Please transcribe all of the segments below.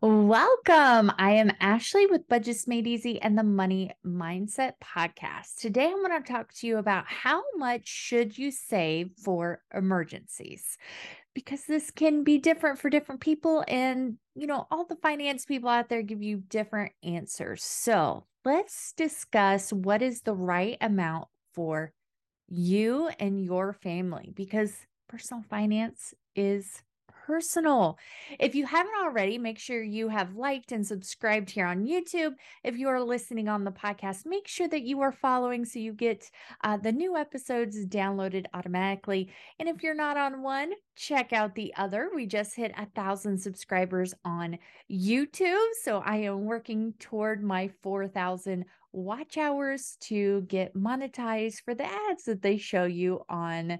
Welcome. I am Ashley with Budgets Made Easy and the Money Mindset Podcast. Today, I want to talk to you about how much should you save for emergencies because this can be different for different people and you know all the finance people out there give you different answers. So, let's discuss what is the right amount for you and your family because personal finance is personal. If you haven't already, make sure you have liked and subscribed here on YouTube. If you are listening on the podcast, make sure that you are following so you get uh, the new episodes downloaded automatically. And if you're not on one, check out the other. We just hit a thousand subscribers on YouTube. So I am working toward my 4,000 watch hours to get monetized for the ads that they show you on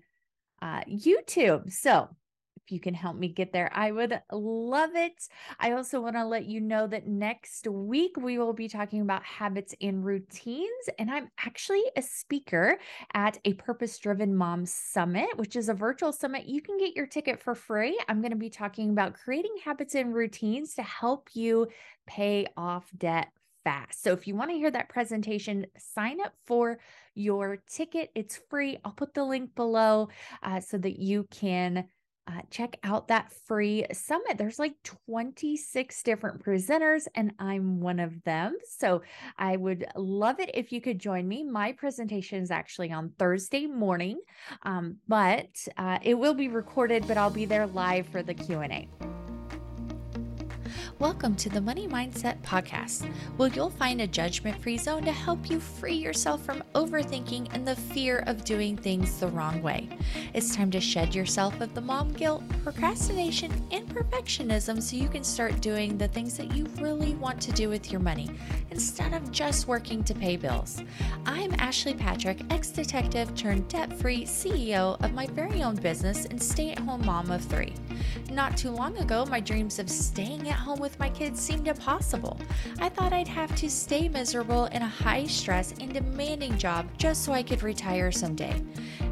uh, YouTube. So you can help me get there, I would love it. I also want to let you know that next week we will be talking about habits and routines. And I'm actually a speaker at a Purpose Driven Mom Summit, which is a virtual summit. You can get your ticket for free. I'm going to be talking about creating habits and routines to help you pay off debt fast. So if you want to hear that presentation, sign up for your ticket. It's free. I'll put the link below uh, so that you can uh, check out that free summit. There's like 26 different presenters, and I'm one of them. So I would love it if you could join me. My presentation is actually on Thursday morning, um, but uh, it will be recorded, but I'll be there live for the Q&A. Welcome to the Money Mindset Podcast, where you'll find a judgment free zone to help you free yourself from overthinking and the fear of doing things the wrong way. It's time to shed yourself of the mom guilt, procrastination, and perfectionism so you can start doing the things that you really want to do with your money instead of just working to pay bills. I'm Ashley Patrick, ex detective turned debt free CEO of my very own business and stay at home mom of three. Not too long ago, my dreams of staying at home with my kids seemed impossible. I thought I'd have to stay miserable in a high stress and demanding job just so I could retire someday.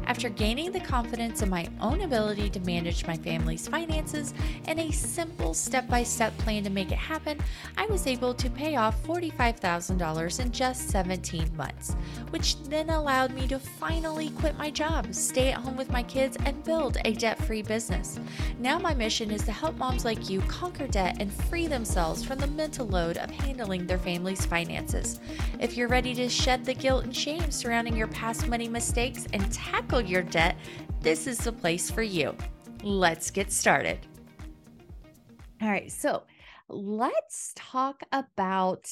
After gaining the confidence in my own ability to manage my family's finances and a simple step by step plan to make it happen, I was able to pay off $45,000 in just 17 months, which then allowed me to finally quit my job, stay at home with my kids, and build a debt free business. Now, my mission is to help moms like you conquer debt and free themselves from the mental load of handling their family's finances. If you're ready to shed the guilt and shame surrounding your past money mistakes and tackle tackle your debt, this is the place for you. Let's get started. All right, so let's talk about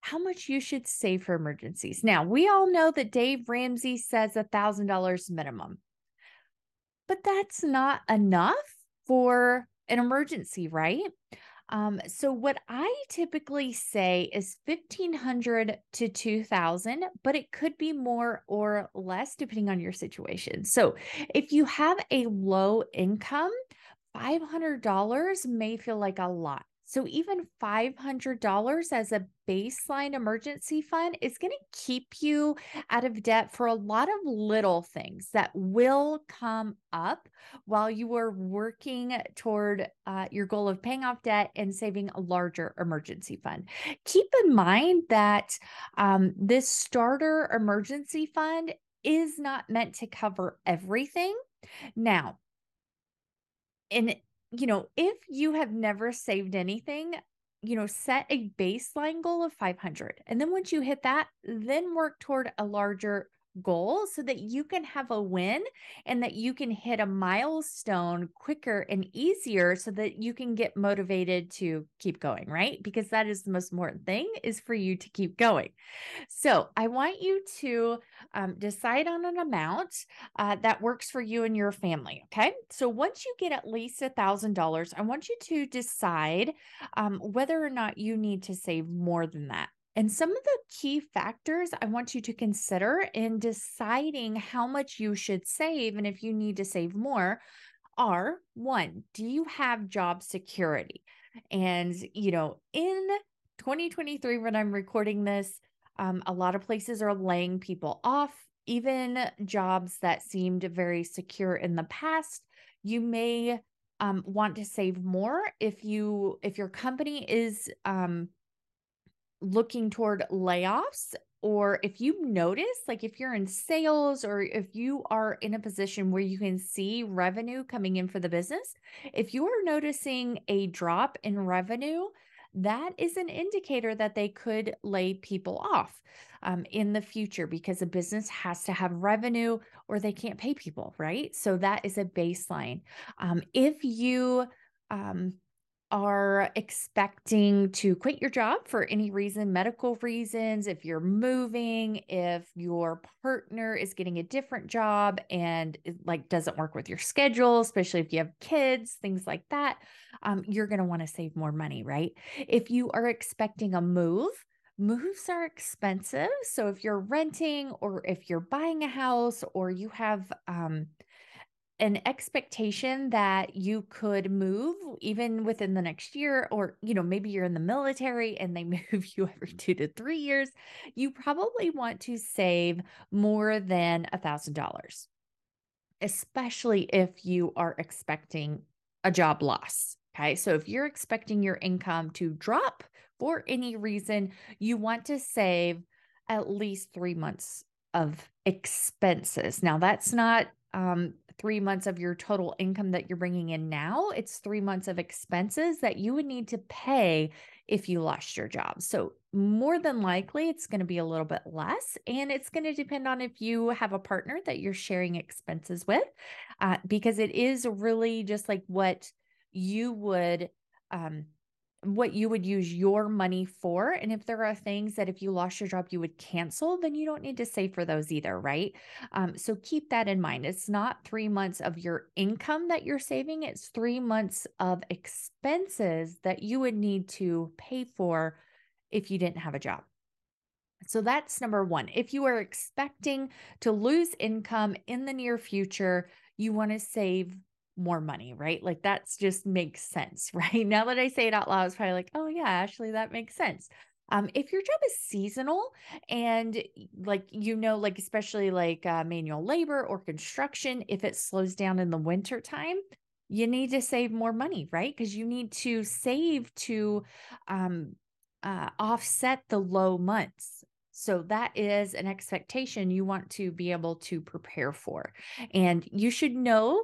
how much you should save for emergencies. Now, we all know that Dave Ramsey says $1,000 minimum, but that's not enough for an emergency, right? Um, so what I typically say is 1500 to 2000, but it could be more or less depending on your situation. So if you have a low income, $500 may feel like a lot. So even $500 as a baseline emergency fund is going to keep you out of debt for a lot of little things that will come up while you are working toward uh, your goal of paying off debt and saving a larger emergency fund. Keep in mind that um, this starter emergency fund is not meant to cover everything. Now, in you know, if you have never saved anything, you know, set a baseline goal of 500. And then once you hit that, then work toward a larger goal so that you can have a win and that you can hit a milestone quicker and easier so that you can get motivated to keep going right? Because that is the most important thing is for you to keep going. So i want you to um, decide on an amount uh, that works for you and your family okay? So once you get at least a thousand dollars i want you to decide um, whether or not you need to save more than that and some of the key factors I want you to consider in deciding how much you should save and if you need to save more are one, do you have job security? And, you know, in 2023, when I'm recording this, um, a lot of places are laying people off, even jobs that seemed very secure in the past. You may um, want to save more, if you if your company is um, looking toward layoffs or if you notice like if you're in sales or if you are in a position where you can see revenue coming in for the business if you are noticing a drop in revenue that is an indicator that they could lay people off um, in the future because a business has to have revenue or they can't pay people, right? So that is a baseline. Um, if you um, are expecting to quit your job for any reason, medical reasons, if you're moving, if your partner is getting a different job and it, like doesn't work with your schedule, especially if you have kids, things like that, um, you're going to want to save more money, right? If you are expecting a move, moves are expensive. So if you're renting or if you're buying a house or you have um, an expectation that you could move even within the next year or you know maybe you're in the military and they move you every 2 to 3 years you probably want to save more than a thousand dollars especially if you are expecting a job loss okay? So if you're expecting your income to drop for any reason you want to save at least 3 months of expenses. Now that's not um, three months of your total income that you're bringing in now. It's three months of expenses that you would need to pay if you lost your job. So, more than likely, it's going to be a little bit less. And it's going to depend on if you have a partner that you're sharing expenses with, uh, because it is really just like what you would um, what you would use your money for. And if there are things that if you lost your job, you would cancel, then you don't need to save for those either, right? Um, so keep that in mind. It's not three months of your income that you're saving, it's three months of expenses that you would need to pay for if you didn't have a job. So that's number one. If you are expecting to lose income in the near future, you want to save more money, right? Like that's just makes sense, right? Now that I say it out loud, it's probably like, oh yeah, actually that makes sense. Um, if your job is seasonal and like you know, like especially like uh, manual labor or construction, if it slows down in the winter time, you need to save more money, right? Because you need to save to um, uh, offset the low months. So that is an expectation you want to be able to prepare for. And you should know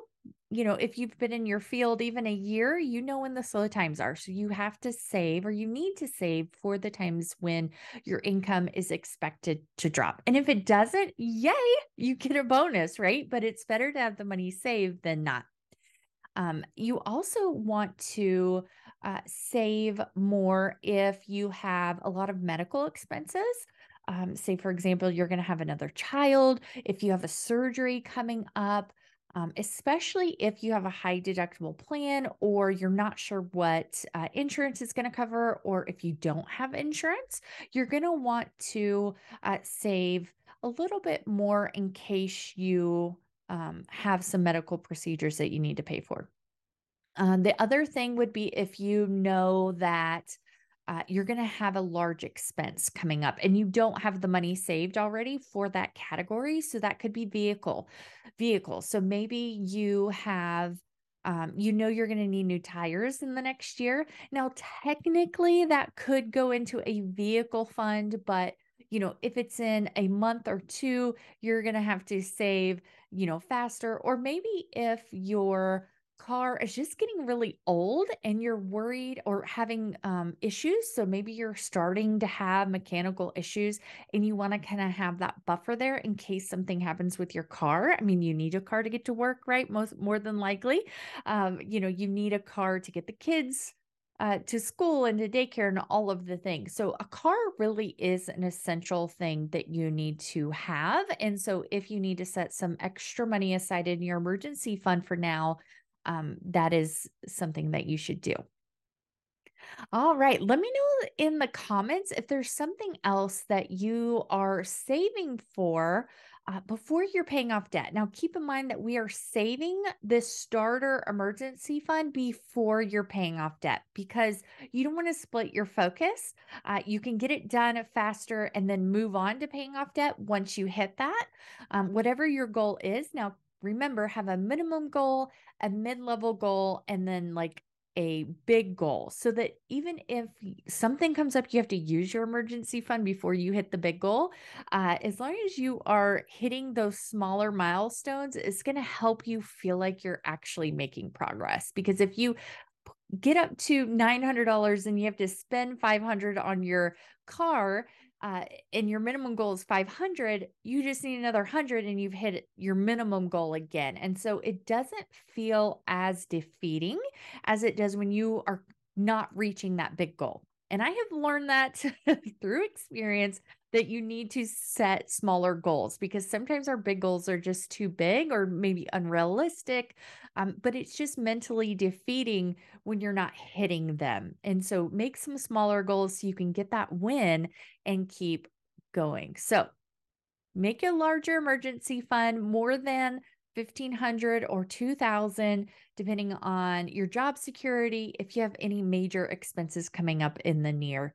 you know, if you've been in your field even a year, you know when the slow times are. So you have to save or you need to save for the times when your income is expected to drop. And if it doesn't, yay, you get a bonus, right? But it's better to have the money saved than not. Um, you also want to uh, save more if you have a lot of medical expenses. Um, say, for example, you're going to have another child, if you have a surgery coming up, um, especially if you have a high deductible plan or you're not sure what uh, insurance is going to cover, or if you don't have insurance, you're going to want to uh, save a little bit more in case you um, have some medical procedures that you need to pay for. Uh, the other thing would be if you know that uh, you're going to have a large expense coming up and you don't have the money saved already for that category. So that could be vehicle, vehicle. So maybe you have um, you know you're going to need new tires in the next year. Now, technically, that could go into a vehicle fund, but you know, if it's in a month or two, you're going to have to save, you know, faster. Or maybe if you're car is just getting really old and you're worried or having um, issues. So maybe you're starting to have mechanical issues and you want to kind of have that buffer there in case something happens with your car. I mean, you need a car to get to work, right? Most more than likely. Um, you know, you need a car to get the kids uh, to school and to daycare and all of the things. So, a car really is an essential thing that you need to have. And so, if you need to set some extra money aside in your emergency fund for now, um, that is something that you should do. All right. Let me know in the comments if there's something else that you are saving for uh, before you're paying off debt. Now, keep in mind that we are saving this starter emergency fund before you're paying off debt because you don't want to split your focus. Uh, you can get it done faster and then move on to paying off debt once you hit that. Um, whatever your goal is. Now, remember, have a minimum goal, a mid level goal, and then like a big goal so that even if something comes up, you have to use your emergency fund before you hit the big goal. Uh, as long as you are hitting those smaller milestones, it's going to help you feel like you're actually making progress. Because if you get up to $900 and you have to spend 500 on your car uh, and your minimum goal is 500 you just need another 100 and you've hit your minimum goal again. And so it doesn't feel as defeating as it does when you are not reaching that big goal. And I have learned that through experience that you need to set smaller goals because sometimes our big goals are just too big or maybe unrealistic. Um, but it's just mentally defeating when you're not hitting them. And so make some smaller goals so you can get that win and keep going. So make a larger emergency fund more than 1500 or 2000 depending on your job security if you have any major expenses coming up in the near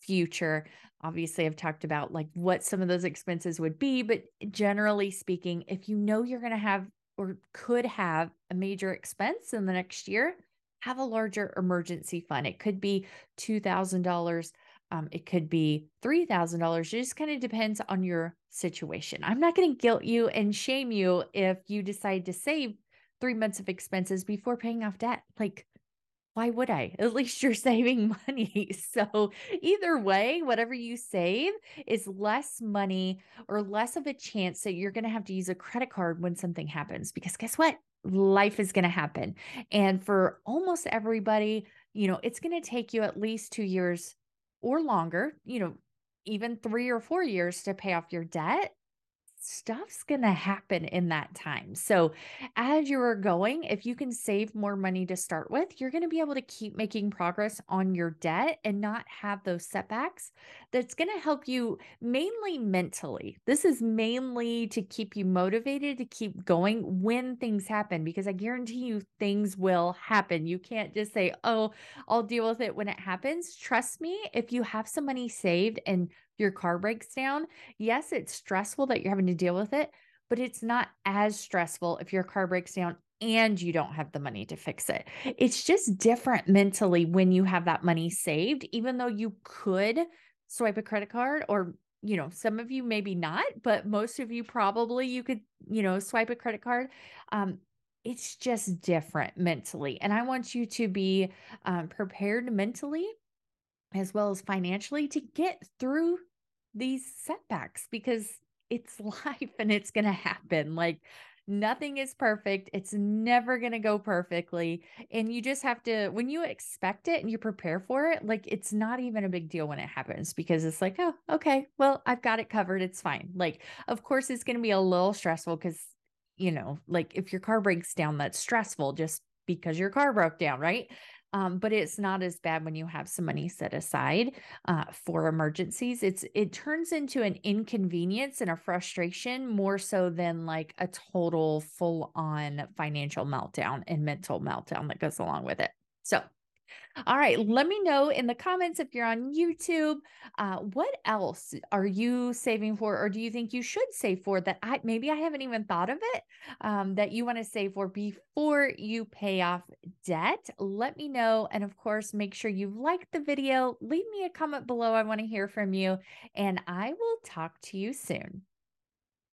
future obviously i've talked about like what some of those expenses would be but generally speaking if you know you're going to have or could have a major expense in the next year have a larger emergency fund it could be $2000 um, it could be $3,000. It just kind of depends on your situation. I'm not going to guilt you and shame you if you decide to save three months of expenses before paying off debt. Like, why would I? At least you're saving money. So, either way, whatever you save is less money or less of a chance that you're going to have to use a credit card when something happens. Because guess what? Life is going to happen. And for almost everybody, you know, it's going to take you at least two years or longer, you know, even three or four years to pay off your debt, stuff's going to happen in that time. So, as you're going, if you can save more money to start with, you're going to be able to keep making progress on your debt and not have those setbacks. That's going to help you mainly mentally. This is mainly to keep you motivated to keep going when things happen, because I guarantee you things will happen. You can't just say, oh, I'll deal with it when it happens. Trust me, if you have some money saved and your car breaks down, yes, it's stressful that you're having to deal with it, but it's not as stressful if your car breaks down and you don't have the money to fix it. It's just different mentally when you have that money saved, even though you could swipe a credit card or you know some of you maybe not but most of you probably you could you know swipe a credit card um it's just different mentally and i want you to be um, prepared mentally as well as financially to get through these setbacks because it's life and it's going to happen. Like nothing is perfect. It's never going to go perfectly. And you just have to, when you expect it and you prepare for it, like it's not even a big deal when it happens because it's like, oh, okay, well, I've got it covered. It's fine. Like, of course, it's going to be a little stressful because, you know, like if your car breaks down, that's stressful just because your car broke down, right? Um, but it's not as bad when you have some money set aside uh, for emergencies. It's it turns into an inconvenience and a frustration more so than like a total full on financial meltdown and mental meltdown that goes along with it. So all right. Let me know in the comments if you're on YouTube. Uh, what else are you saving for, or do you think you should save for that I maybe I haven't even thought of it um, that you want to save for before you pay off debt? Let me know. And of course, make sure you've liked the video. Leave me a comment below. I want to hear from you, and I will talk to you soon.